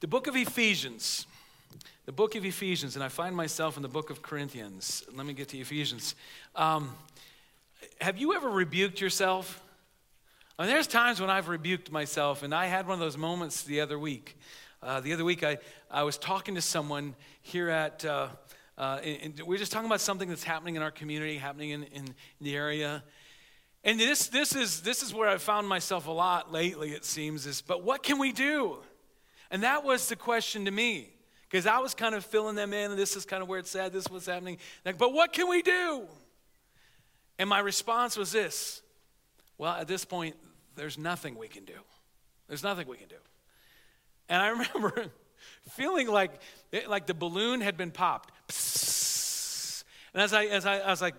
The book of Ephesians. The book of Ephesians, and I find myself in the book of Corinthians. Let me get to Ephesians. Um, have you ever rebuked yourself? I mean, there's times when I've rebuked myself, and I had one of those moments the other week. Uh, the other week, I, I was talking to someone here at, uh, uh, and we were just talking about something that's happening in our community, happening in, in the area. And this, this, is, this is where I've found myself a lot lately, it seems, is, but what can we do? And that was the question to me, because I was kind of filling them in, and this is kind of where it's at, this is what's happening. Like, but what can we do? And my response was this well, at this point, there's nothing we can do. There's nothing we can do. And I remember feeling like, like the balloon had been popped. And as I, as I, I was like,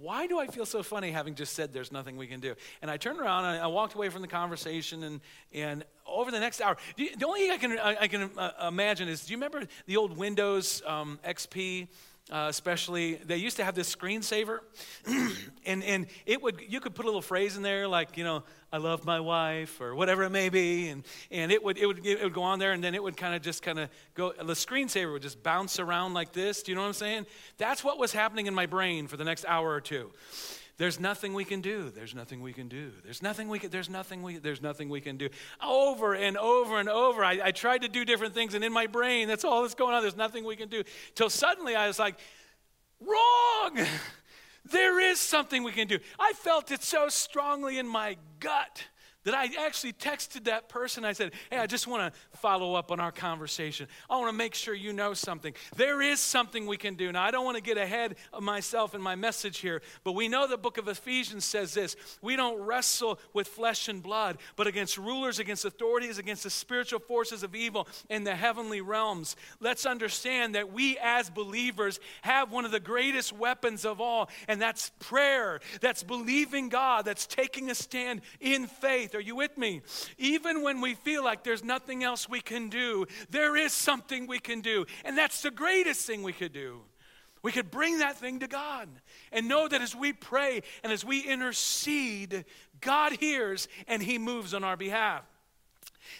why do I feel so funny having just said there's nothing we can do? And I turned around and I walked away from the conversation, and, and over the next hour, the only thing I can, I, can uh, imagine is do you remember the old Windows um, XP? Uh, especially they used to have this screensaver and, and it would you could put a little phrase in there like you know i love my wife or whatever it may be and, and it, would, it, would, it would go on there and then it would kind of just kind of go the screensaver would just bounce around like this do you know what i'm saying? That's what was happening in my brain for the next hour or two there's nothing we can do. There's nothing we can do. There's nothing we can, there's nothing we, there's nothing we can do. Over and over and over. I, I tried to do different things, and in my brain, that's all that's going on. There's nothing we can do. Till suddenly I was like, wrong. There is something we can do. I felt it so strongly in my gut that I actually texted that person. I said, Hey, I just want to follow up on our conversation. I want to make sure you know something. There is something we can do. Now, I don't want to get ahead of myself in my message here, but we know the book of Ephesians says this We don't wrestle with flesh and blood, but against rulers, against authorities, against the spiritual forces of evil in the heavenly realms. Let's understand that we as believers have one of the greatest weapons of all, and that's prayer. That's believing God, that's taking a stand in faith are you with me? Even when we feel like there's nothing else we can do, there is something we can do. And that's the greatest thing we could do. We could bring that thing to God and know that as we pray and as we intercede, God hears and He moves on our behalf.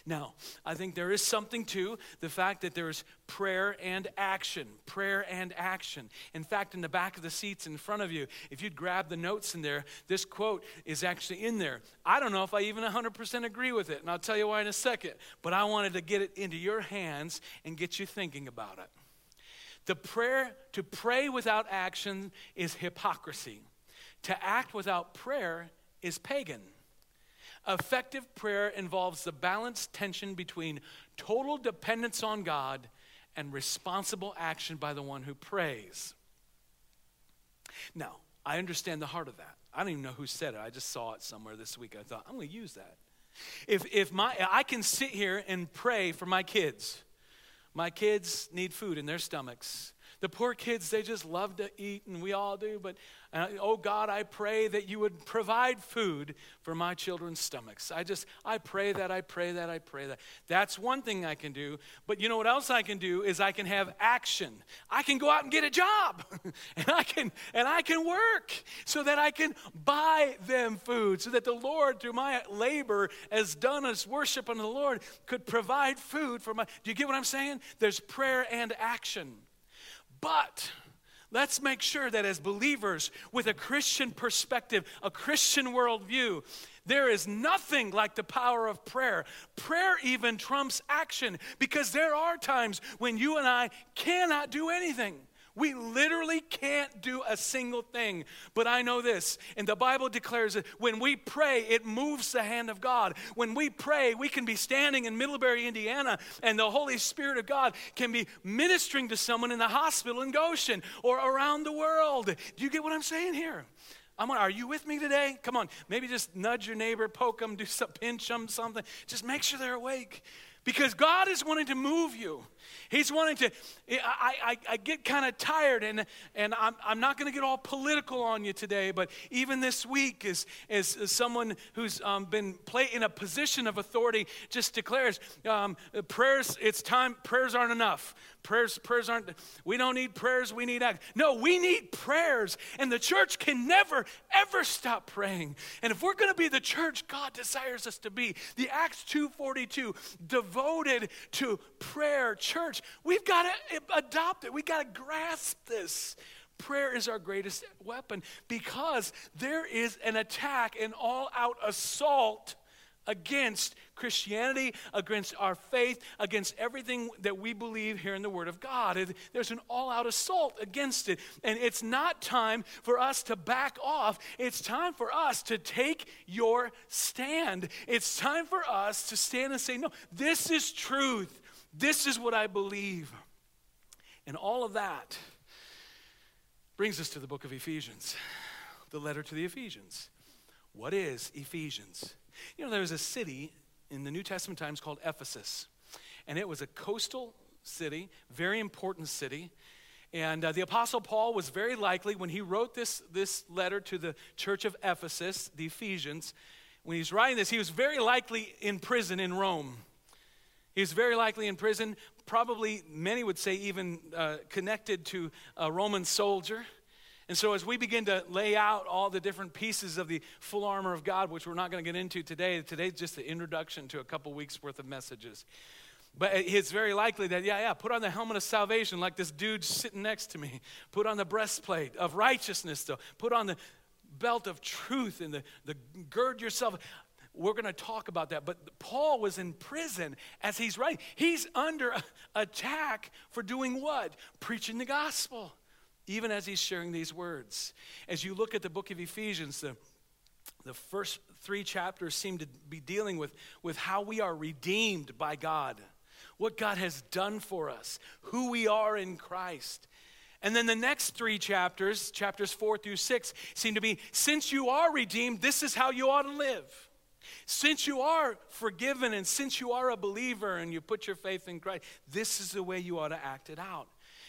Now, I think there is something to the fact that there's prayer and action. Prayer and action. In fact, in the back of the seats in front of you, if you'd grab the notes in there, this quote is actually in there. I don't know if I even 100% agree with it, and I'll tell you why in a second, but I wanted to get it into your hands and get you thinking about it. The prayer, to pray without action is hypocrisy. To act without prayer is pagan. Effective prayer involves the balanced tension between total dependence on God and responsible action by the one who prays. Now, I understand the heart of that. I don't even know who said it. I just saw it somewhere this week. I thought, I'm going to use that. If, if my, I can sit here and pray for my kids. My kids need food in their stomachs. The poor kids, they just love to eat, and we all do. But uh, oh God, I pray that you would provide food for my children's stomachs. I just, I pray that, I pray that, I pray that. That's one thing I can do. But you know what else I can do is I can have action. I can go out and get a job, and I can, and I can work so that I can buy them food, so that the Lord, through my labor, as done as worship unto the Lord, could provide food for my. Do you get what I'm saying? There's prayer and action. But let's make sure that as believers with a Christian perspective, a Christian worldview, there is nothing like the power of prayer. Prayer even trumps action because there are times when you and I cannot do anything. We literally can't do a single thing. But I know this, and the Bible declares that when we pray, it moves the hand of God. When we pray, we can be standing in Middlebury, Indiana, and the Holy Spirit of God can be ministering to someone in the hospital in Goshen or around the world. Do you get what I'm saying here? I'm on, are you with me today? Come on, maybe just nudge your neighbor, poke them, do some, pinch them, something. Just make sure they're awake. Because God is wanting to move you. He's wanting to. I, I, I get kind of tired, and, and I'm, I'm not going to get all political on you today, but even this week, as, as, someone who's um, been play, in a position of authority just declares um, prayers, it's time, prayers aren't enough. Prayers, prayers aren't, we don't need prayers, we need act. No, we need prayers, and the church can never, ever stop praying. And if we're going to be the church God desires us to be, the Acts 2.42, devote devoted to prayer, church. We've got to adopt it. We've got to grasp this. Prayer is our greatest weapon because there is an attack, an all out assault against Christianity, against our faith, against everything that we believe here in the Word of God. There's an all out assault against it. And it's not time for us to back off. It's time for us to take your stand. It's time for us to stand and say, No, this is truth. This is what I believe. And all of that Brings us to the book of Ephesians, the letter to the Ephesians. What is Ephesians? You know, there was a city in the New Testament times called Ephesus, and it was a coastal city, very important city. And uh, the Apostle Paul was very likely, when he wrote this, this letter to the church of Ephesus, the Ephesians, when he's writing this, he was very likely in prison in Rome. He was very likely in prison, probably, many would say, even uh, connected to a Roman soldier. And so, as we begin to lay out all the different pieces of the full armor of God, which we're not going to get into today, today's just the introduction to a couple weeks worth of messages. But it's very likely that, yeah, yeah, put on the helmet of salvation like this dude sitting next to me. Put on the breastplate of righteousness, though. Put on the belt of truth and the, the gird yourself. We're going to talk about that. But Paul was in prison as he's writing. He's under attack for doing what? Preaching the gospel, even as he's sharing these words. As you look at the book of Ephesians, the, the first three chapters seem to be dealing with, with how we are redeemed by God, what God has done for us, who we are in Christ. And then the next three chapters, chapters four through six, seem to be since you are redeemed, this is how you ought to live. Since you are forgiven and since you are a believer and you put your faith in Christ, this is the way you ought to act it out.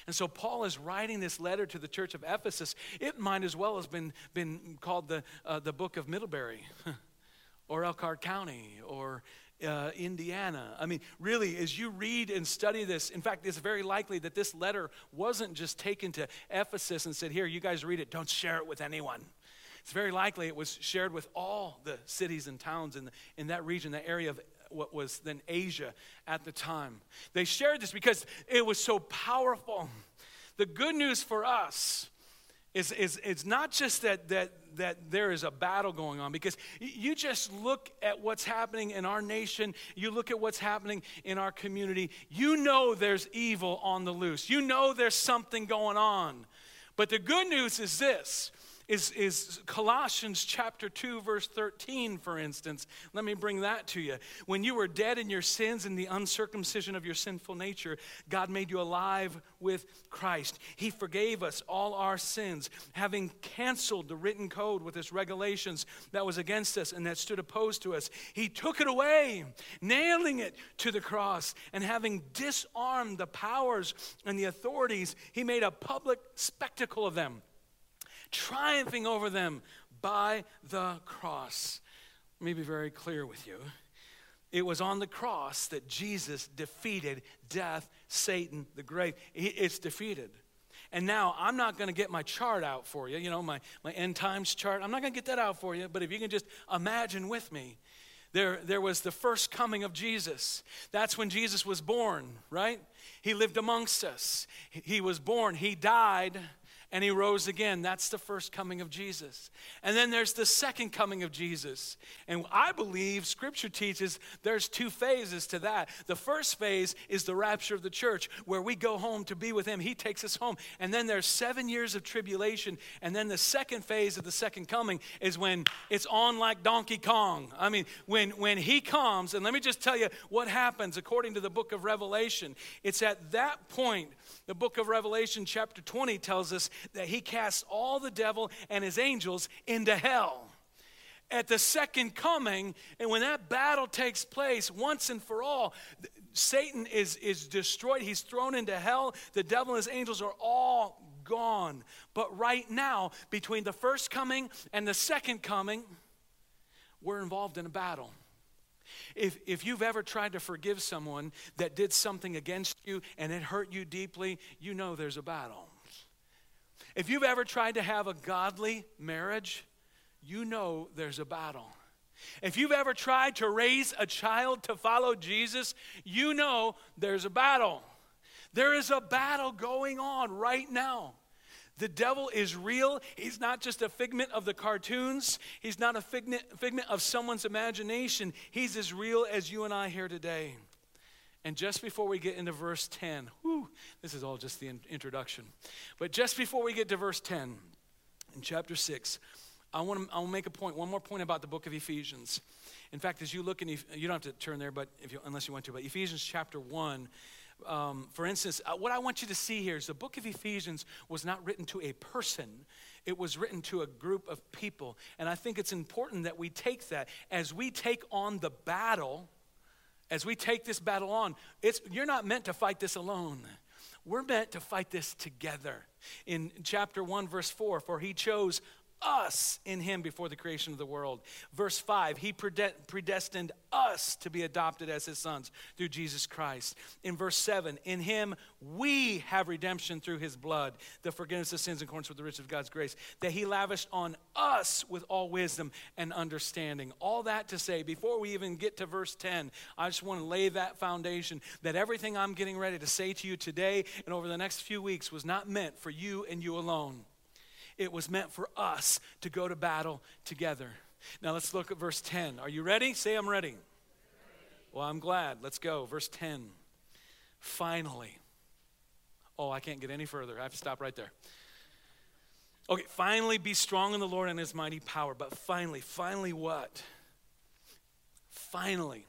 And so Paul is writing this letter to the church of Ephesus. It might as well have been, been called the, uh, the book of Middlebury or Elkhart County or uh, Indiana. I mean, really, as you read and study this, in fact, it's very likely that this letter wasn't just taken to Ephesus and said, Here, you guys read it, don't share it with anyone. It's very likely it was shared with all the cities and towns in, the, in that region, that area of what was then Asia at the time. They shared this because it was so powerful. The good news for us is, is it's not just that, that, that there is a battle going on, because you just look at what's happening in our nation, you look at what's happening in our community, you know there's evil on the loose. You know there's something going on. But the good news is this is, is Colossians chapter 2, verse 13, for instance. Let me bring that to you. When you were dead in your sins and the uncircumcision of your sinful nature, God made you alive with Christ. He forgave us all our sins, having canceled the written code with its regulations that was against us and that stood opposed to us. He took it away, nailing it to the cross, and having disarmed the powers and the authorities, he made a public spectacle of them triumphing over them by the cross. Let me be very clear with you. It was on the cross that Jesus defeated death, Satan, the grave. It's defeated. And now I'm not going to get my chart out for you, you know, my, my end times chart. I'm not going to get that out for you, but if you can just imagine with me, there, there was the first coming of Jesus. That's when Jesus was born, right? He lived amongst us. He was born, he died, and he rose again. That's the first coming of Jesus. And then there's the second coming of Jesus. And I believe scripture teaches there's two phases to that. The first phase is the rapture of the church, where we go home to be with him. He takes us home. And then there's seven years of tribulation. And then the second phase of the second coming is when it's on like Donkey Kong. I mean, when, when he comes, and let me just tell you what happens according to the book of Revelation. It's at that point the book of Revelation, chapter 20, tells us that he casts all the devil and his angels into hell. At the second coming, and when that battle takes place once and for all, Satan is, is destroyed. He's thrown into hell. The devil and his angels are all gone. But right now, between the first coming and the second coming, we're involved in a battle. If, if you've ever tried to forgive someone that did something against you and it hurt you deeply, you know there's a battle. If you've ever tried to have a godly marriage, you know there's a battle. If you've ever tried to raise a child to follow Jesus, you know there's a battle. There is a battle going on right now. The devil is real. He's not just a figment of the cartoons, he's not a figment, of someone's imagination. He's as real as you and I here today. And just before we get into verse 10, whew, this is all just the in- introduction. But just before we get to verse 10, in chapter 6, I want to I make a point, one more point about the book of Ephesians. In fact, as you look in, you don't have to turn there, but if you, unless you want to, but Ephesians chapter 1, um, for instance, uh, what I want you to see here is the book of Ephesians was not written to a person, it was written to a group of people. And I think it's important that we take that as we take on the battle, as we take this battle on, it's, you're not meant to fight this alone. We're meant to fight this together. In chapter 1, verse 4, for he chose us in him before the creation of the world. Verse 5, he predestined us to be adopted as his sons through Jesus Christ. In verse 7, in him we have redemption through his blood, the forgiveness of sins in accordance with the riches of God's grace, that he lavished on us with all wisdom and understanding. All that to say, before we even get to verse 10, I just want to lay that foundation that everything I'm getting ready to say to you today and over the next few weeks was not meant for you and you alone. It was meant for us to go to battle together. Now let's look at verse 10. Are you ready? Say, I'm ready. Well, I'm glad. Let's go. Verse 10. Finally. Oh, I can't get any further. I have to stop right there. Okay, finally be strong in the Lord and his mighty power. But finally, finally what? Finally,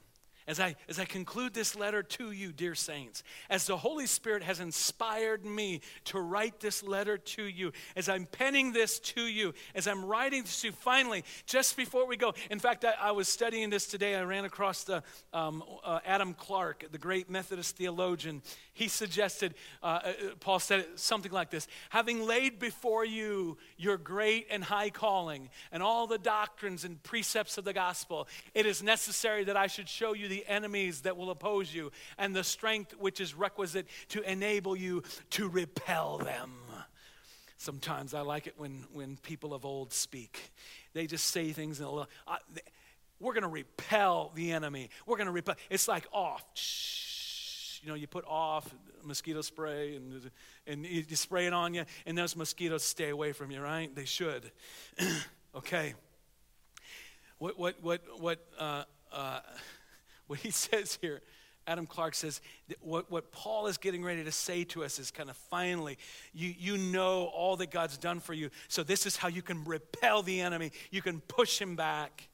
as I, as I conclude this letter to you, dear saints, as the Holy Spirit has inspired me to write this letter to you, as I'm penning this to you, as I'm writing this to you, finally, just before we go, in fact, I, I was studying this today. I ran across the um, uh, Adam Clarke, the great Methodist theologian. He suggested, uh, uh, Paul said something like this Having laid before you your great and high calling and all the doctrines and precepts of the gospel, it is necessary that I should show you the enemies that will oppose you and the strength which is requisite to enable you to repel them. Sometimes I like it when, when people of old speak. They just say things in a little, we're going to repel the enemy. We're going to repel. It's like off. You know, you put off mosquito spray and, and you spray it on you, and those mosquitoes stay away from you, right? They should. okay. What, what, what, what, uh, uh, what he says here, Adam Clarke says, what, what Paul is getting ready to say to us is kind of finally, you, you know all that God's done for you. So this is how you can repel the enemy, you can push him back.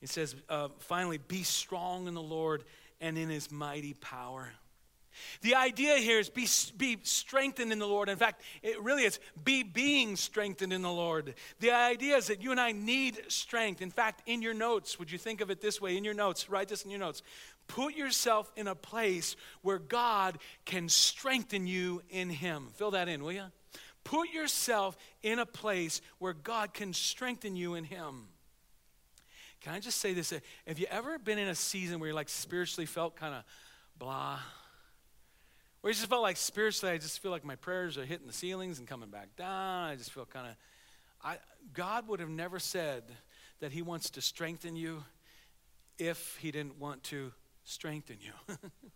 He says, uh, finally, be strong in the Lord and in his mighty power. The idea here is be, be strengthened in the Lord. In fact, it really is be being strengthened in the Lord. The idea is that you and I need strength. In fact, in your notes, would you think of it this way? In your notes, write this in your notes. Put yourself in a place where God can strengthen you in Him. Fill that in, will you? Put yourself in a place where God can strengthen you in Him. Can I just say this? Have you ever been in a season where you like spiritually felt kind of blah? Where I just felt like spiritually, I just feel like my prayers are hitting the ceilings and coming back down. I just feel kind of, I, God would have never said that He wants to strengthen you if He didn't want to strengthen you.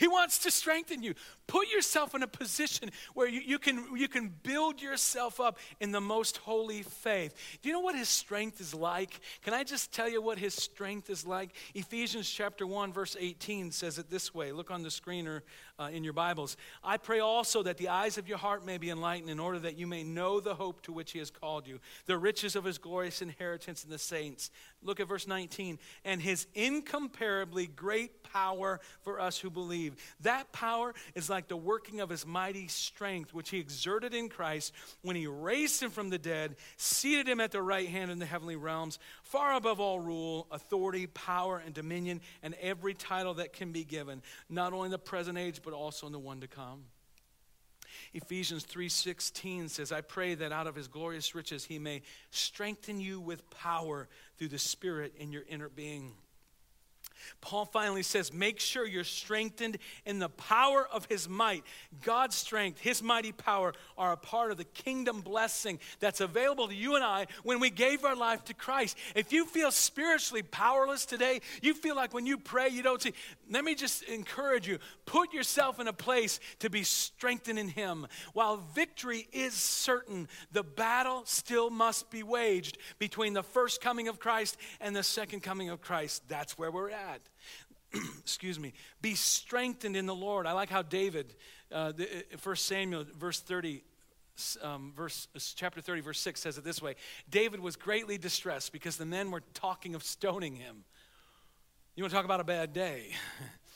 He wants to strengthen you. Put yourself in a position where you, you, can, you can build yourself up in the most holy faith. Do you know what his strength is like? Can I just tell you what his strength is like? Ephesians chapter 1, verse 18 says it this way. Look on the screen or uh, in your Bibles. I pray also that the eyes of your heart may be enlightened in order that you may know the hope to which he has called you, the riches of his glorious inheritance in the saints. Look at verse 19. And his incomparably great power for us who believe. That power is like the working of his mighty strength, which he exerted in Christ when he raised him from the dead, seated him at the right hand in the heavenly realms, far above all rule, authority, power, and dominion, and every title that can be given, not only in the present age, but also in the one to come. Ephesians 3:16 says, "I pray that out of his glorious riches he may strengthen you with power through the Spirit in your inner being." Paul finally says, Make sure you're strengthened in the power of his might. God's strength, his mighty power are a part of the kingdom blessing that's available to you and I when we gave our life to Christ. If you feel spiritually powerless today, you feel like when you pray, you don't see, let me just encourage you put yourself in a place to be strengthened in him. While victory is certain, the battle still must be waged between the first coming of Christ and the second coming of Christ. That's where we're at. excuse me, be strengthened in the Lord. I like how David, uh, the, 1 uh, Samuel, verse 30, um, verse, uh, chapter 30, verse 6 says it this way David was greatly distressed because the men were talking of stoning him. You want to talk about a bad day?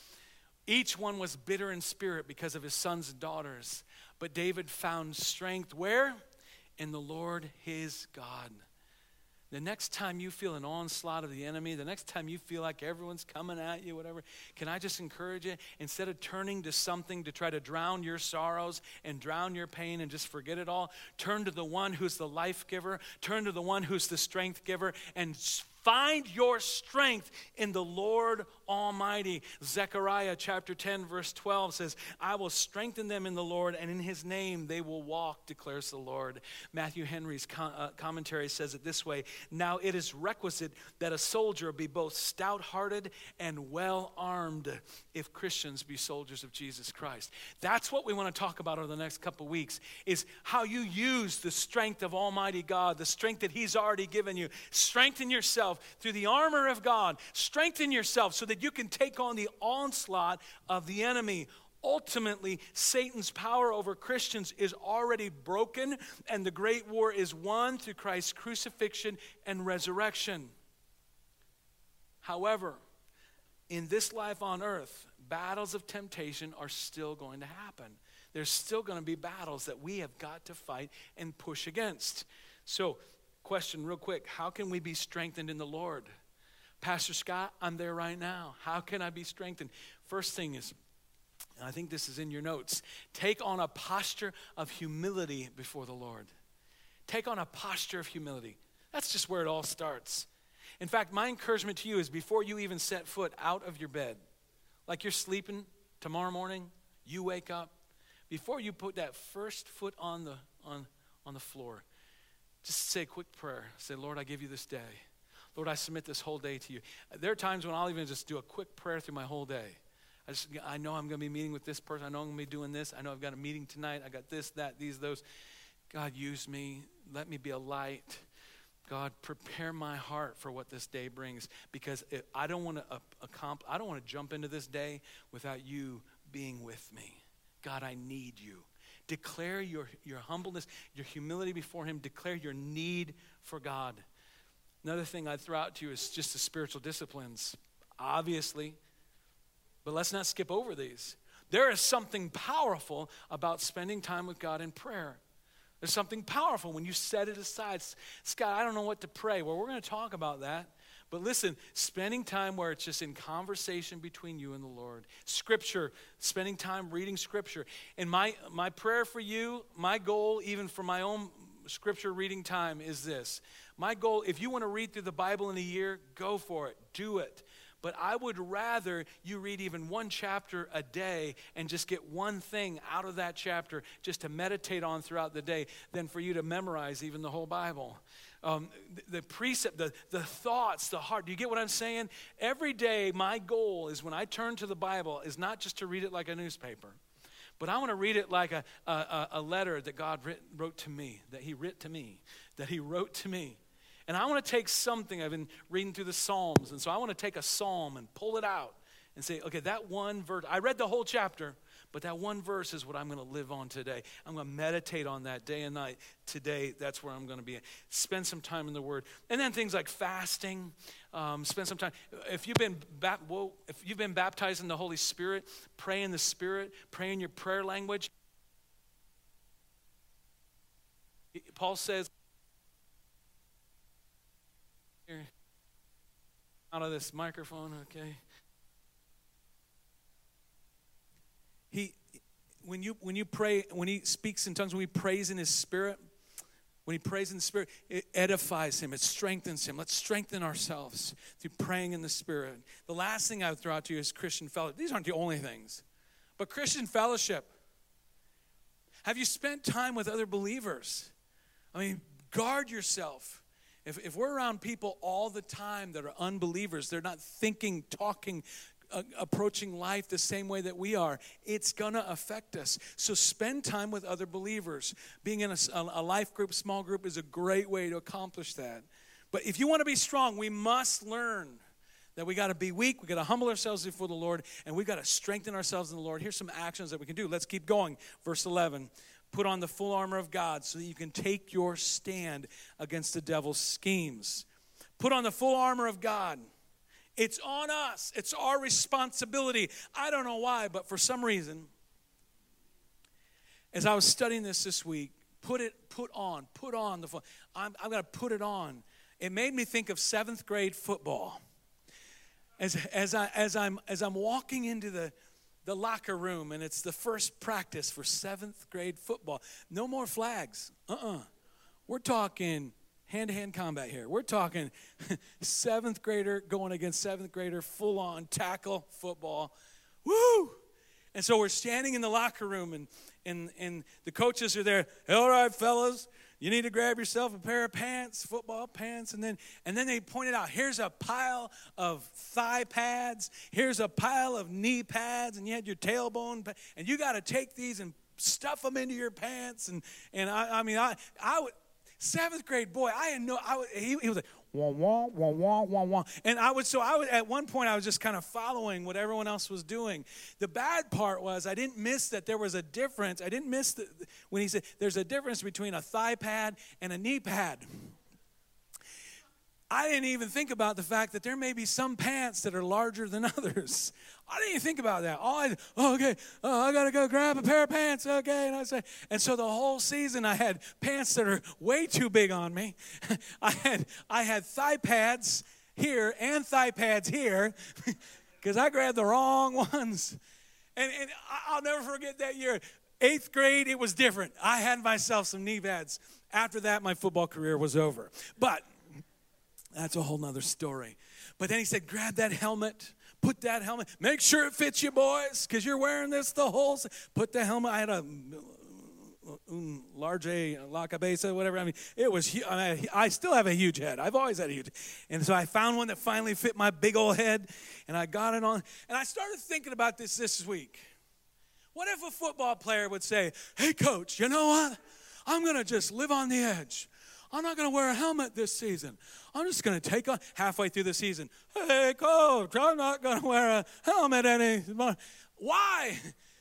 Each one was bitter in spirit because of his sons and daughters. But David found strength where? In the Lord his God. The next time you feel an onslaught of the enemy, the next time you feel like everyone's coming at you, whatever, can I just encourage you? Instead of turning to something to try to drown your sorrows and drown your pain and just forget it all, turn to the one who's the life giver, turn to the one who's the strength giver, and Find your strength in the Lord Almighty. Zechariah chapter 10, verse 12 says, I will strengthen them in the Lord, and in his name they will walk, declares the Lord. Matthew Henry's uh, commentary says it this way Now it is requisite that a soldier be both stout hearted and well armed if Christians be soldiers of Jesus Christ. That's what we want to talk about over the next couple weeks is how you use the strength of Almighty God, the strength that He's already given you. Strengthen yourself through the armor of God. Strengthen yourself so that you can take on the onslaught of the enemy. Ultimately, Satan's power over Christians is already broken, and the great war is won through Christ's crucifixion and resurrection. However, in this life on earth, battles of temptation are still going to happen. There's still going to be battles that we have got to fight and push against. So, question, real quick how can we be strengthened in the Lord? Pastor Scott, I'm there right now. How can I be strengthened? First thing is, I think this is in your notes take on a posture of humility before the Lord. Take on a posture of humility. That's just where it all starts. In fact, my encouragement to you is before you even set foot out of your bed, like you're sleeping tomorrow morning, you wake up, before you put that first foot on the, on, on the floor, just say a quick prayer. Say, Lord, I give you this day. Lord, I submit this whole day to you. There are times when I'll even just do a quick prayer through my whole day. I just, I know I'm going to be meeting with this person. I know I'm going to be doing this. I know I've got a meeting tonight. I got this, that, these, those. God, use me. Let me be a light. God, prepare my heart for what this day brings because I don't want to accomplish, I don't want to jump into this day without you being with me. God, I need you. Declare your, your humbleness, your humility before Him. Declare your need for God. Another thing I'd throw out to you is just the spiritual disciplines, obviously, but let's not skip over these. There is something powerful about spending time with God in prayer. There's something powerful when you set it aside. Scott, I don't know what to pray. Well, we're going to talk about that. But listen, spending time where it's just in conversation between you and the Lord. Scripture, spending time reading Scripture. And my, my prayer for you, my goal, even for my own Scripture reading time, is this. My goal, if you want to read through the Bible in a year, go for it. Do it. But I would rather you read even one chapter a day and just get one thing out of that chapter just to meditate on throughout the day than for you to memorize even the whole Bible. Um, the, the precept, the, the thoughts, the heart. Do you get what I'm saying? Every day, my goal is when I turn to the Bible, is not just to read it like a newspaper. But I want to read it like a, a, a letter that God writ, wrote to me, that He writ to me, that He wrote to me. And I want to take something, I've been reading through the Psalms, and so I want to take a psalm and pull it out and say, okay, that one verse, I read the whole chapter, but that one verse is what I'm going to live on today. I'm going to meditate on that day and night. Today, that's where I'm going to be. Spend some time in the Word. And then things like fasting. Um, spend some time. If you've, been bap- whoa, if you've been baptized in the Holy Spirit, pray in the Spirit, pray in your prayer language. Paul says, here, out of this microphone, okay? He, when you when you pray, when he speaks in tongues, when he prays in his spirit, When he prays in the Spirit, it edifies him, it strengthens him. Let's strengthen ourselves through praying in the Spirit. The last thing I would throw out to you is Christian fellowship. These aren't the only things, but Christian fellowship. Have you spent time with other believers? I mean, guard yourself. If, if we're around people all the time that are unbelievers, they're not thinking, talking, uh, approaching life the same way that we are, it's to affect us. So spend time with other believers. Being in a, a life group, small group, is a great way to accomplish that. But if you want to be strong, we must learn that we got to be weak, we got to humble ourselves before the Lord, and we got to strengthen ourselves in the Lord. Here's some actions that we can do. Let's keep going. Verse 11 Put on the full armor of God so that you can take your stand against the devil's schemes. Put on the full armor of God. It's on us, it's our responsibility. I don't know why, but for some reason, as I was studying this this week, put it, put on, put on the. I'm, I'm going to put it on. It made me think of seventh grade football. As, as, I, as, I'm, as I'm walking into the, the locker room and it's the first practice for seventh grade football. No more flags. Uh uh-uh. uh. we are talking hand to hand combat here. We're talking seventh grader going against seventh grader, full on tackle football. Woo! And so we're standing in the locker room and, and, and the coaches are there. All right, fellas, you need to grab yourself a pair of pants, football pants, and then and then they pointed out here's a pile of thigh pads, here's a pile of knee pads, and you had your tailbone, and you got to take these and stuff them into your pants. And and I, I mean I I would seventh grade boy I had no I would, he, he was like wah wah wah wah wah wah. And I would so I would at one point I was just kind of following what everyone else was doing. The bad part was I didn't miss that there was a difference. I didn't miss the, when he said there's a difference between a thigh pad and a knee pad. I didn't even think about the fact that there may be some pants that are larger than others. I didn't even think about that. All I, oh, okay, oh, I gotta go grab a pair of pants. Okay, and I say, and so the whole season I had pants that are way too big on me. I had I had thigh pads here and thigh pads here because I grabbed the wrong ones. And, and I'll never forget that year. Eighth grade, it was different. I had myself some knee pads. After that, my football career was over. But that's a whole nother story. But then he said, grab that helmet. Put that helmet. Make sure it fits you, boys, because you're wearing this the whole. Put the helmet. I had a un large a la cabeza, whatever. I mean, it was. I, I still have a huge head. I've always had a huge. And so I found one that finally fit my big old head, and I got it on. And I started thinking about this this week. What if a football player would say, "Hey, coach, you know what? I'm to just live on the edge. I'm not going to wear a helmet this season. I'm just going to take on halfway through the season. Hey, coach, I'm not going to wear a helmet anymore. Why?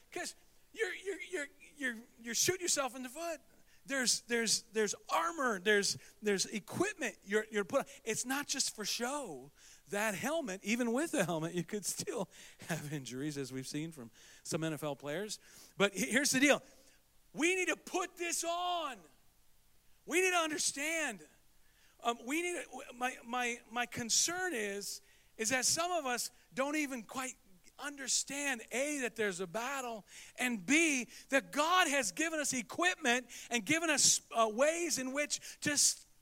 Because you're, you're, you're, you're, you're shooting yourself in the foot. There's, there's, there's armor, there's, there's equipment you're, you're put on. It's not just for show. That helmet, even with the helmet, you could still have injuries, as we've seen from some NFL players. But here's the deal we need to put this on. We need to understand. Um, we need to, my, my, my concern is, is that some of us don't even quite understand A, that there's a battle, and B, that God has given us equipment and given us uh, ways in which to,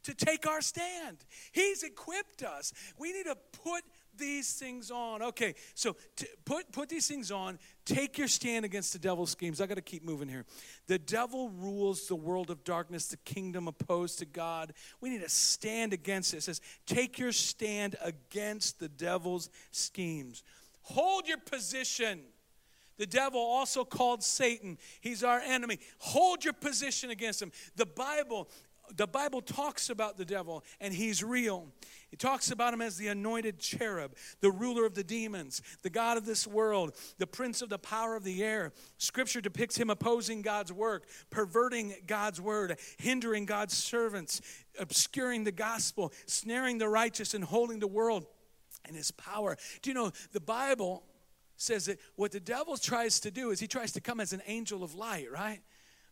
to take our stand. He's equipped us. We need to put these things on. Okay, so put, put these things on. Take your stand against the devil's schemes. I got to keep moving here. The devil rules the world of darkness, the kingdom opposed to God. We need to stand against it. It says, take your stand against the devil's schemes. Hold your position. The devil, also called Satan, he's our enemy. Hold your position against him. The Bible the Bible talks about the devil, and he's real. It talks about him as the anointed cherub, the ruler of the demons, the God of this world, the prince of the power of the air. Scripture depicts him opposing God's work, perverting God's word, hindering God's servants, obscuring the gospel, snaring the righteous, and holding the world in his power. Do you know the Bible says that what the devil tries to do is he tries to come as an angel of light, right?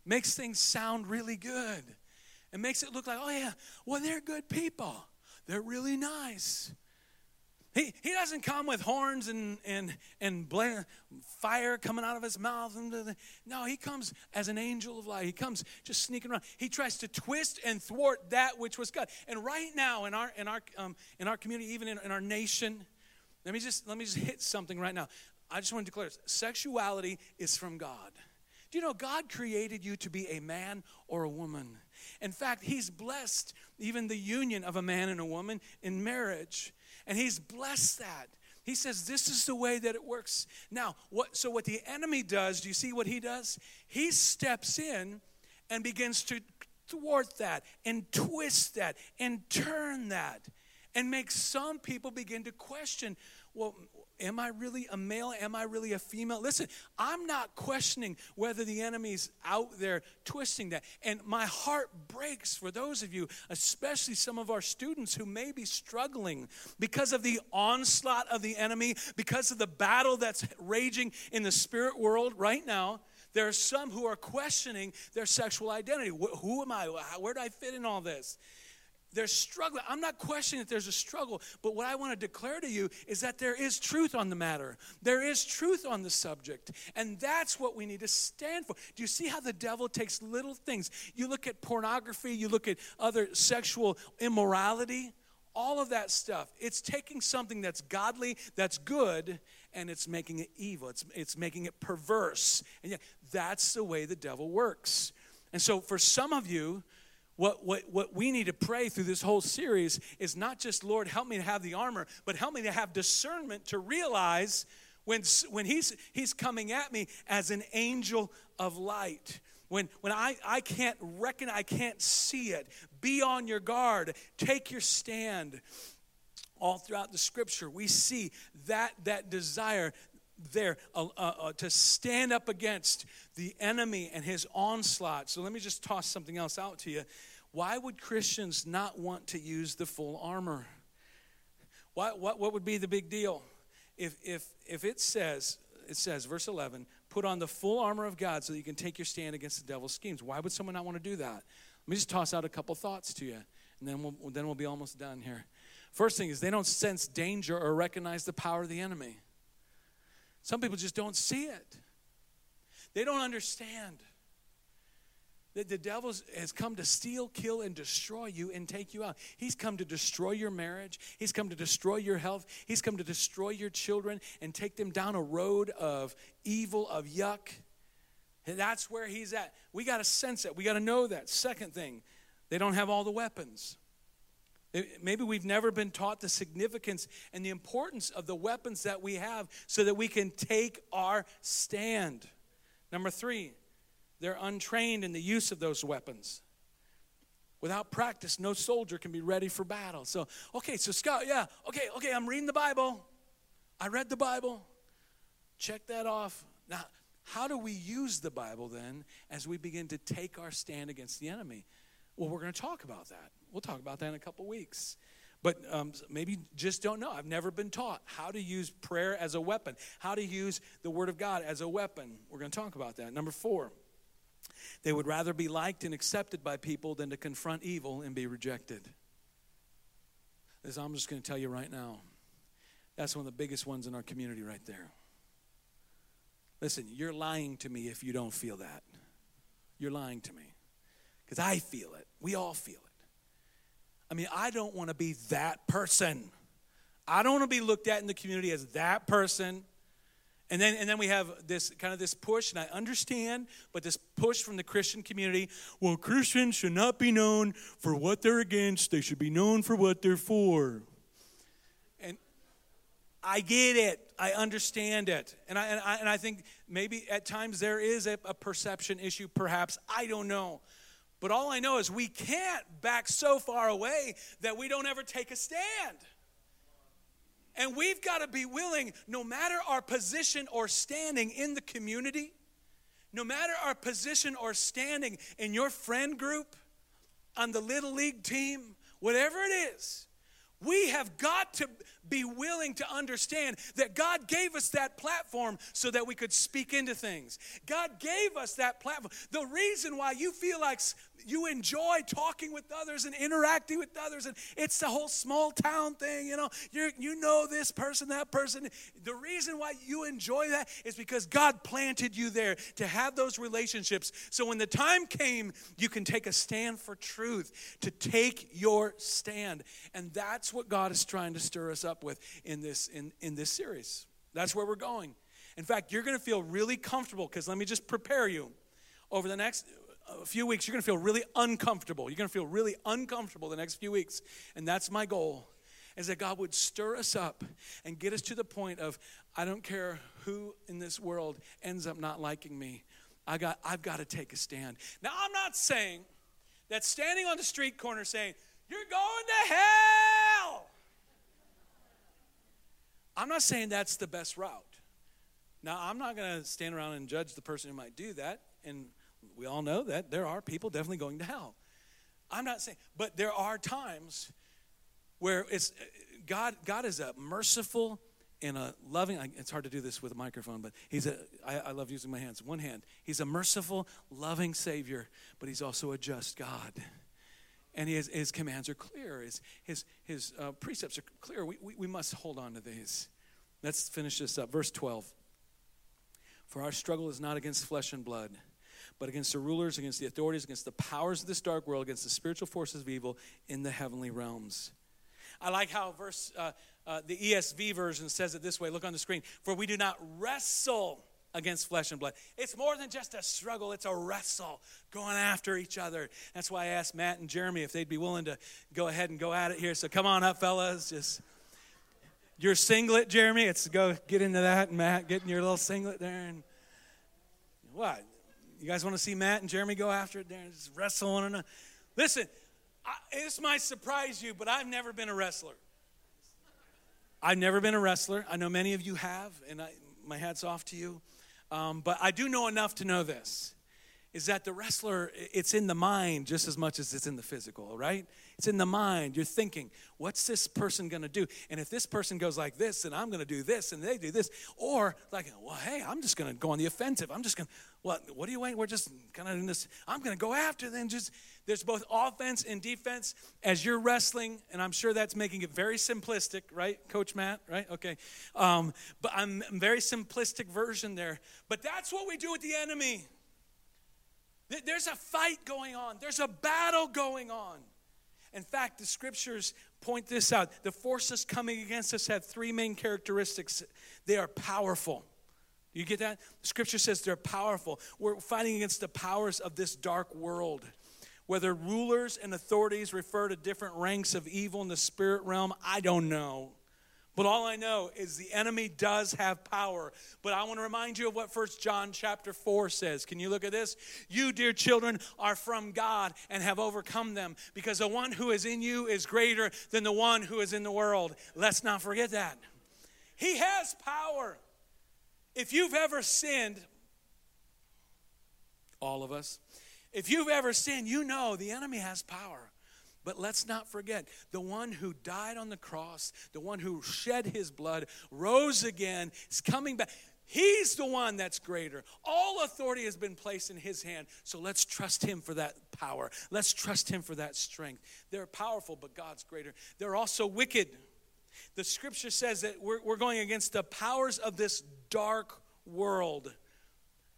Makes things sound really good and makes it look like, oh, yeah, well, they're good people. They're really nice. He, he doesn't come with horns and, and, and bla- fire coming out of his mouth. No, he comes as an angel of light. He comes just sneaking around. He tries to twist and thwart that which was God. And right now in our, in our, um, in our community, even in, in our nation, let me, just, let me just hit something right now. I just want to declare this. sexuality is from God. Do you know God created you to be a man or a woman? In fact, He's blessed even the union of a man and a woman in marriage. And He's blessed that. He says this is the way that it works. Now, what so what the enemy does, do you see what he does? He steps in and begins to thwart that and twist that and turn that and make some people begin to question, well, Am I really a male? Am I really a female? Listen, I'm not questioning whether the enemy's out there twisting that. And my heart breaks for those of you, especially some of our students who may be struggling because of the onslaught of the enemy, because of the battle that's raging in the spirit world right now. There are some who are questioning their sexual identity. Who am I? Where do I fit in all this? They're struggling. I'm not questioning that there's a struggle, but what I want to declare to you is that there is truth on the matter. There is truth on the subject. And that's what we need to stand for. Do you see how the devil takes little things? You look at pornography, you look at other sexual immorality, all of that stuff. It's taking something that's godly, that's good, and it's making it evil. It's, it's making it perverse. And yeah, that's the way the devil works. And so for some of you, what, what, what we need to pray through this whole series is not just, Lord, help me to have the armor, but help me to have discernment to realize when, when he's, he's coming at me as an angel of light. When, when I, I can't reckon, I can't see it. Be on your guard. Take your stand. All throughout the scripture, we see that, that desire there uh, uh, uh, to stand up against the enemy and his onslaught. So let me just toss something else out to you. Why would Christians not want to use the full armor? Why, what, what would be the big deal? If, if, if it says, it says, verse 11, put on the full armor of God so that you can take your stand against the devil's schemes. Why would someone not want to do that? Let me just toss out a couple thoughts to you, and then we'll, then we'll be almost done here. First thing is, they don't sense danger or recognize the power of the enemy. Some people just don't see it, they don't understand. That the devil has come to steal, kill, and destroy you and take you out. He's come to destroy your marriage. He's come to destroy your health. He's come to destroy your children and take them down a road of evil, of yuck. And that's where he's at. We got to sense it. We got to know that. Second thing, they don't have all the weapons. Maybe we've never been taught the significance and the importance of the weapons that we have so that we can take our stand. Number three, they're untrained in the use of those weapons. Without practice, no soldier can be ready for battle. So, okay, so Scott, yeah, okay, okay, I'm reading the Bible. I read the Bible. Check that off. Now, how do we use the Bible then as we begin to take our stand against the enemy? Well, we're going to talk about that. We'll talk about that in a couple weeks. But um, maybe just don't know. I've never been taught how to use prayer as a weapon, how to use the Word of God as a weapon. We're going to talk about that. Number four, they would rather be liked and accepted by people than to confront evil and be rejected. As I'm just going to tell you right now, that's one of the biggest ones in our community right there. Listen, you're lying to me if you don't feel that. You're lying to me. Because I feel it. We all feel it. I mean, I don't want to be that person. I don't want to be looked at in the community as that person and then, and then we have this kind of this push, and I understand, but this push from the Christian community well, Christians should not be known for what they're against, they should be known for what they're for. And I get it, I understand it. And I, and I, and I think maybe at times there is a, a perception issue, perhaps. I don't know. But all I know is we can't back so far away that we don't ever take a stand. And we've got to be willing, no matter our position or standing in the community, no matter our position or standing in your friend group, on the little league team, whatever it is, we have got to be willing to understand that God gave us that platform so that we could speak into things. God gave us that platform. The reason why you feel like you enjoy talking with others and interacting with others, and it's the whole small town thing, you know, you you know this person, that person. The reason why you enjoy that is because God planted you there to have those relationships. So when the time came, you can take a stand for truth, to take your stand. And that's what God is trying to stir us up with in this, in, in this series. That's where we're going. In fact, you're going to feel really comfortable because let me just prepare you. Over the next a few weeks, you're going to feel really uncomfortable. You're going to feel really uncomfortable the next few weeks. And that's my goal is that God would stir us up and get us to the point of I don't care who in this world ends up not liking me. I got I've got to take a stand. Now I'm not saying that standing on the street corner saying, "You're going to hell." I'm not saying that's the best route. Now, I'm not going to stand around and judge the person who might do that and we all know that there are people definitely going to hell. I'm not saying, but there are times where it's God. God is a merciful and a loving. It's hard to do this with a microphone, but He's a. I, I love using my hands. One hand. He's a merciful, loving Savior, but He's also a just God. And his, his commands are clear. His, his, his uh, precepts are clear. We, we, we must hold on to these. Let's finish this up. Verse 12. For our struggle is not against flesh and blood but against the rulers, against the authorities, against the powers of this dark world, against the spiritual forces of evil in the heavenly realms. I like how verse uh, uh, the ESV version says it this way. Look on the screen. For we do not wrestle against flesh and blood. It's more than just a struggle, it's a wrestle going after each other. That's why I asked Matt and Jeremy if they'd be willing to go ahead and go at it here. So come on up, fellas. Just your singlet, Jeremy. It's go get into that, Matt. Get in your little singlet there and what? You guys want to see Matt and Jeremy go after it there and just wrestle and another? Listen, I, this might surprise you, but I've never been a wrestler. I've never been a wrestler. I know many of you have, and I, my hat's off to you. Um, but I do know enough to know this is that the wrestler, it's in the mind just as much as it's in the physical, right? It's in the mind. You're thinking, what's this person gonna do? And if this person goes like this, then I'm gonna do this, and they do this. Or like, well, hey, I'm just gonna go on the offensive. I'm just gonna, what, what are you waiting? We're just kind of in this, I'm gonna go after them. Just there's both offense and defense as you're wrestling, and I'm sure that's making it very simplistic, right, Coach Matt? Right? Okay. Um, but I'm very simplistic version there. But that's what we do with the enemy. There's a fight going on, there's a battle going on. In fact, the scriptures point this out. The forces coming against us have three main characteristics they are powerful. You get that? The scripture says they're powerful. We're fighting against the powers of this dark world. Whether rulers and authorities refer to different ranks of evil in the spirit realm, I don't know. But all I know is the enemy does have power. But I want to remind you of what First John chapter 4 says. Can you look at this? You, dear children, are from God and have overcome them, because the one who is in you is greater than the one who is in the world. Let's not forget that. He has power. If you've ever sinned, all of us, if you've ever sinned, you know the enemy has power. But let's not forget the one who died on the cross, the one who shed his blood, rose again, is coming back. He's the one that's greater. All authority has been placed in his hand. So let's trust him for that power. Let's trust him for that strength. They're powerful, but God's greater. They're also wicked. The scripture says that we're, we're going against the powers of this dark world.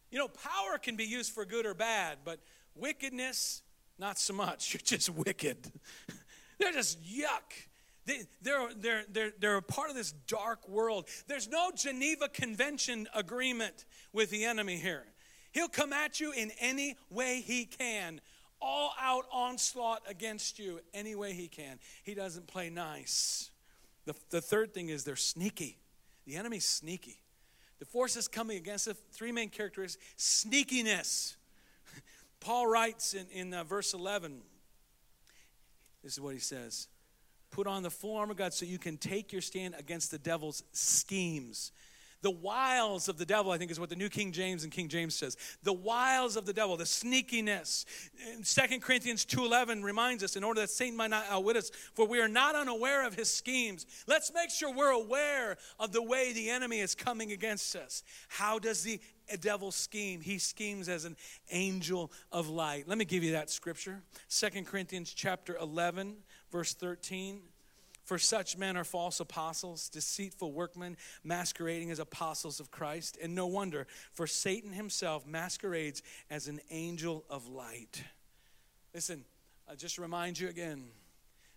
You know, power can be used for good or bad, but wickedness, not so much. You're just wicked. they're just yuck. They, they're, they're, they're, they're a part of this dark world. There's no Geneva Convention agreement with the enemy here. He'll come at you in any way he can, all out onslaught against you any way he can. He doesn't play nice. The, the third thing is they're sneaky. The enemy's sneaky. The forces coming against the three main characteristics sneakiness. Paul writes in, in uh, verse 11, this is what he says Put on the full armor of God so you can take your stand against the devil's schemes. The wiles of the devil, I think, is what the New King James and King James says. The wiles of the devil, the sneakiness. Second Corinthians 2.11 reminds us, in order that Satan might not outwit us, for we are not unaware of his schemes. Let's make sure we're aware of the way the enemy is coming against us. How does the devil scheme? He schemes as an angel of light. Let me give you that scripture. Second Corinthians chapter 11, verse 13. For such men are false apostles, deceitful workmen, masquerading as apostles of Christ. And no wonder, for Satan himself masquerades as an angel of light. Listen, I just remind you again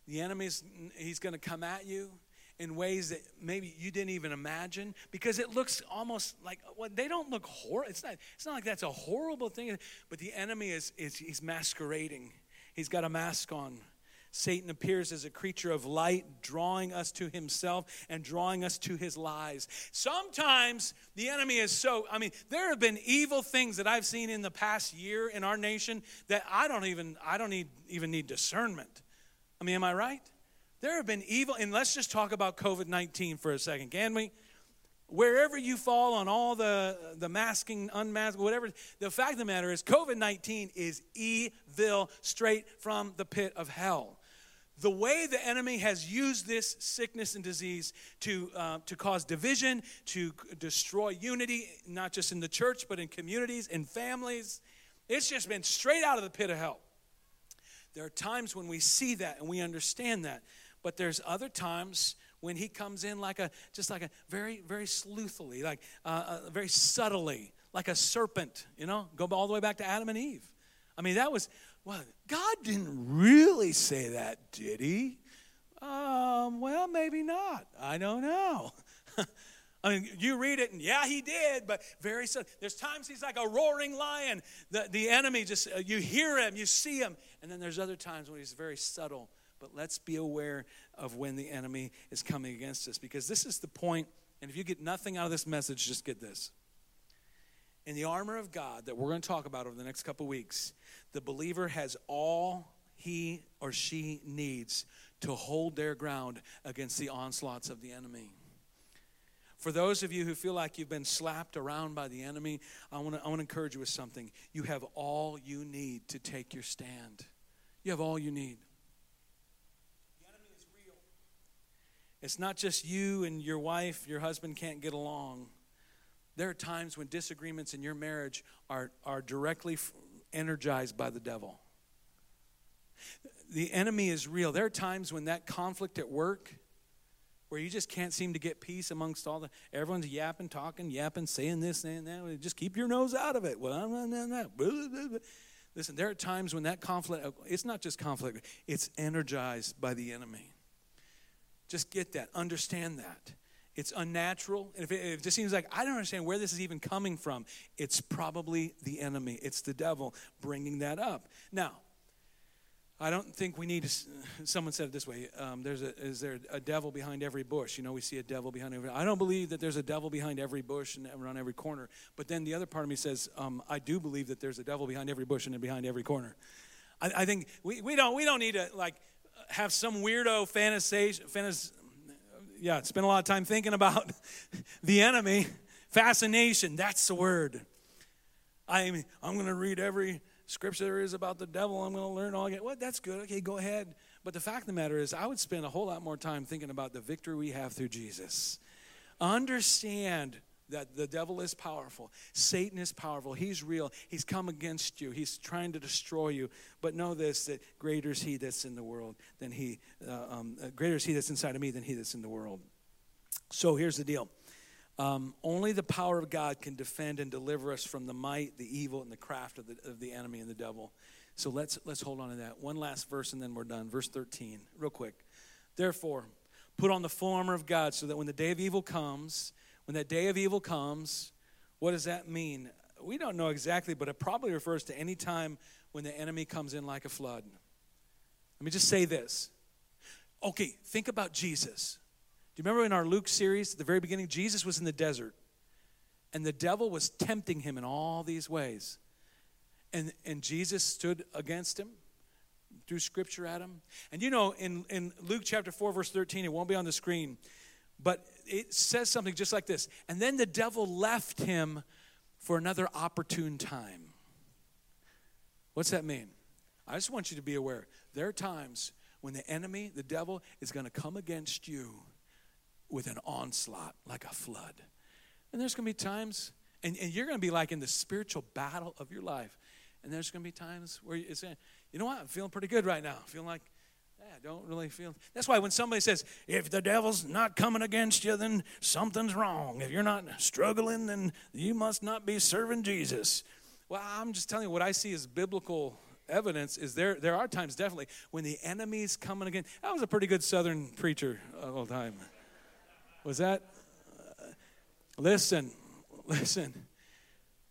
the enemy's he's going to come at you in ways that maybe you didn't even imagine because it looks almost like well, they don't look horrible. It's not, it's not like that's a horrible thing, but the enemy is, is he's masquerading. He's got a mask on. Satan appears as a creature of light, drawing us to himself and drawing us to his lies. Sometimes the enemy is so, I mean, there have been evil things that I've seen in the past year in our nation that I don't even, I don't need, even need discernment. I mean, am I right? There have been evil, and let's just talk about COVID 19 for a second, can we? Wherever you fall on all the, the masking, unmasking, whatever, the fact of the matter is COVID 19 is evil straight from the pit of hell the way the enemy has used this sickness and disease to, uh, to cause division, to destroy unity, not just in the church, but in communities, in families, it's just been straight out of the pit of hell. There are times when we see that and we understand that, but there's other times when he comes in like a just like a very very sleuthily like uh, uh, very subtly like a serpent you know go all the way back to adam and eve i mean that was well, God didn't really say that, did he? Um, well, maybe not. I don't know. I mean, you read it and yeah, he did, but very so. There's times he's like a roaring lion. The, the enemy just, uh, you hear him, you see him. And then there's other times when he's very subtle. But let's be aware of when the enemy is coming against us because this is the point. And if you get nothing out of this message, just get this. In the armor of God that we're going to talk about over the next couple weeks, the believer has all he or she needs to hold their ground against the onslaughts of the enemy. For those of you who feel like you've been slapped around by the enemy, I want to I want to encourage you with something. You have all you need to take your stand. You have all you need. The enemy is real. It's not just you and your wife, your husband can't get along. There are times when disagreements in your marriage are, are directly energized by the devil. The enemy is real. There are times when that conflict at work, where you just can't seem to get peace amongst all the everyone's yapping, talking, yapping, saying this, saying that. Just keep your nose out of it. Well. Listen, there are times when that conflict, it's not just conflict, it's energized by the enemy. Just get that, understand that. It's unnatural. And if it, if it, just seems like I don't understand where this is even coming from, it's probably the enemy. It's the devil bringing that up. Now, I don't think we need to. Someone said it this way: um, "There's a is there a devil behind every bush?" You know, we see a devil behind every. I don't believe that there's a devil behind every bush and around every corner. But then the other part of me says, um, I do believe that there's a devil behind every bush and behind every corner. I, I think we, we don't we don't need to like have some weirdo fantasy, fantasy yeah, spend a lot of time thinking about the enemy. Fascination, that's the word. I mean, I'm going to read every scripture there is about the devil. I'm going to learn all. What? Well, that's good. Okay, go ahead. But the fact of the matter is, I would spend a whole lot more time thinking about the victory we have through Jesus. Understand that the devil is powerful. Satan is powerful. He's real. He's come against you. He's trying to destroy you. But know this that greater is he that's in the world than he, uh, um, uh, greater is he that's inside of me than he that's in the world. So here's the deal. Um, only the power of God can defend and deliver us from the might, the evil, and the craft of the, of the enemy and the devil. So let's let's hold on to that. One last verse and then we're done. Verse 13, real quick. Therefore, put on the full armor of God so that when the day of evil comes, when that day of evil comes, what does that mean? We don't know exactly, but it probably refers to any time when the enemy comes in like a flood. Let me just say this. Okay, think about Jesus. Do you remember in our Luke series, at the very beginning, Jesus was in the desert, and the devil was tempting him in all these ways. And, and Jesus stood against him, threw scripture at him. And you know, in, in Luke chapter 4, verse 13, it won't be on the screen, but it says something just like this. And then the devil left him for another opportune time. What's that mean? I just want you to be aware. There are times when the enemy, the devil, is going to come against you with an onslaught like a flood. And there's going to be times, and, and you're going to be like in the spiritual battle of your life. And there's going to be times where you're saying, you know what, I'm feeling pretty good right now. Feeling like, I don't really feel. That's why when somebody says, if the devil's not coming against you, then something's wrong. If you're not struggling, then you must not be serving Jesus. Well, I'm just telling you what I see as biblical evidence is there there are times definitely when the enemy's coming again. That was a pretty good southern preacher all time. Was that? Uh, listen, listen.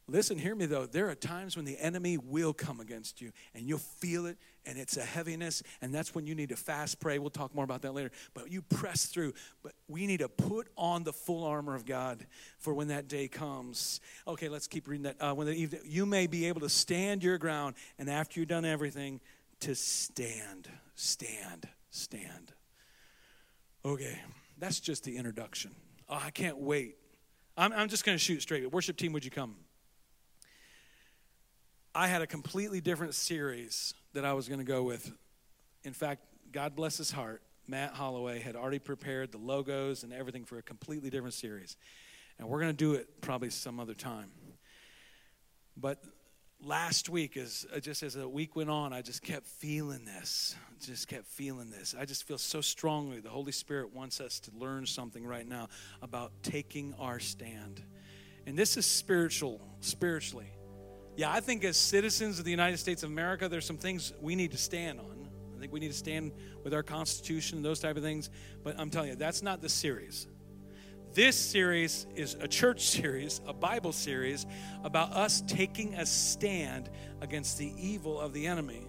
Listen, hear me though. There are times when the enemy will come against you and you'll feel it and it's a heaviness, and that's when you need to fast pray. We'll talk more about that later. But you press through. But we need to put on the full armor of God for when that day comes. Okay, let's keep reading that. Uh, when the evening, you may be able to stand your ground, and after you've done everything, to stand, stand, stand. Okay, that's just the introduction. Oh, I can't wait. I'm, I'm just going to shoot straight. Worship team, would you come? I had a completely different series that I was going to go with. In fact, God bless his heart, Matt Holloway had already prepared the logos and everything for a completely different series. And we're going to do it probably some other time. But last week, as uh, just as the week went on, I just kept feeling this. Just kept feeling this. I just feel so strongly the Holy Spirit wants us to learn something right now about taking our stand. And this is spiritual, spiritually. Yeah, I think as citizens of the United States of America, there's some things we need to stand on. I think we need to stand with our Constitution, those type of things. But I'm telling you, that's not the series. This series is a church series, a Bible series about us taking a stand against the evil of the enemy.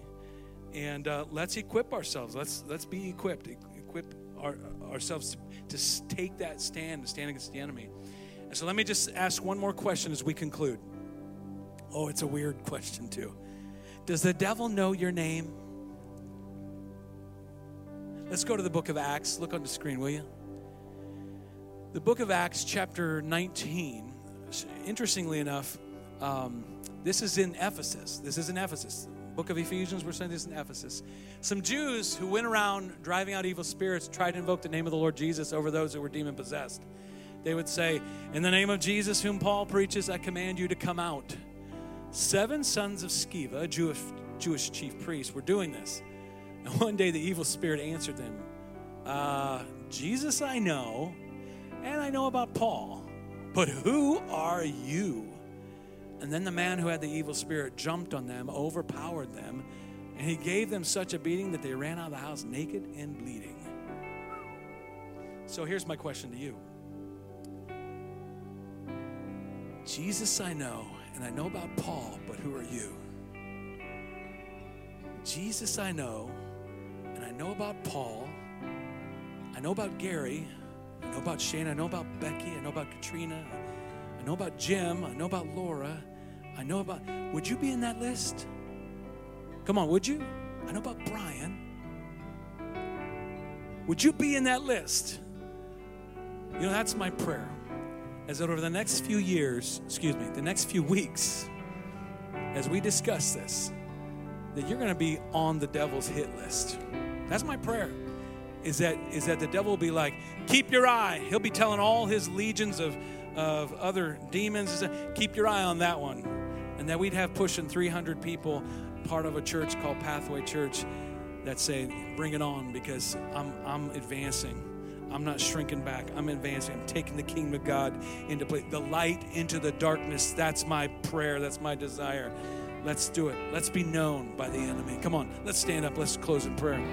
And uh, let's equip ourselves. Let's let's be equipped. Equip our, ourselves to, to take that stand, to stand against the enemy. And so let me just ask one more question as we conclude. Oh, it's a weird question, too. Does the devil know your name? Let's go to the book of Acts. Look on the screen, will you? The book of Acts, chapter 19. Interestingly enough, um, this is in Ephesus. This is in Ephesus. Book of Ephesians, we're saying this in Ephesus. Some Jews who went around driving out evil spirits tried to invoke the name of the Lord Jesus over those who were demon possessed. They would say, In the name of Jesus, whom Paul preaches, I command you to come out seven sons of Sceva, a Jewish, Jewish chief priest, were doing this. And one day the evil spirit answered them uh, Jesus I know, and I know about Paul, but who are you? And then the man who had the evil spirit jumped on them, overpowered them, and he gave them such a beating that they ran out of the house naked and bleeding. So here's my question to you Jesus I know, and I know about Paul, but who are you? Jesus, I know, and I know about Paul. I know about Gary. I know about Shane. I know about Becky. I know about Katrina. I know about Jim. I know about Laura. I know about. Would you be in that list? Come on, would you? I know about Brian. Would you be in that list? You know, that's my prayer is that over the next few years, excuse me, the next few weeks, as we discuss this, that you're going to be on the devil's hit list. That's my prayer. Is that is that the devil will be like, keep your eye. He'll be telling all his legions of of other demons, keep your eye on that one, and that we'd have pushing 300 people, part of a church called Pathway Church, that say, bring it on because I'm I'm advancing. I'm not shrinking back. I'm advancing. I'm taking the kingdom of God into place. The light into the darkness. That's my prayer. That's my desire. Let's do it. Let's be known by the enemy. Come on, let's stand up. Let's close in prayer.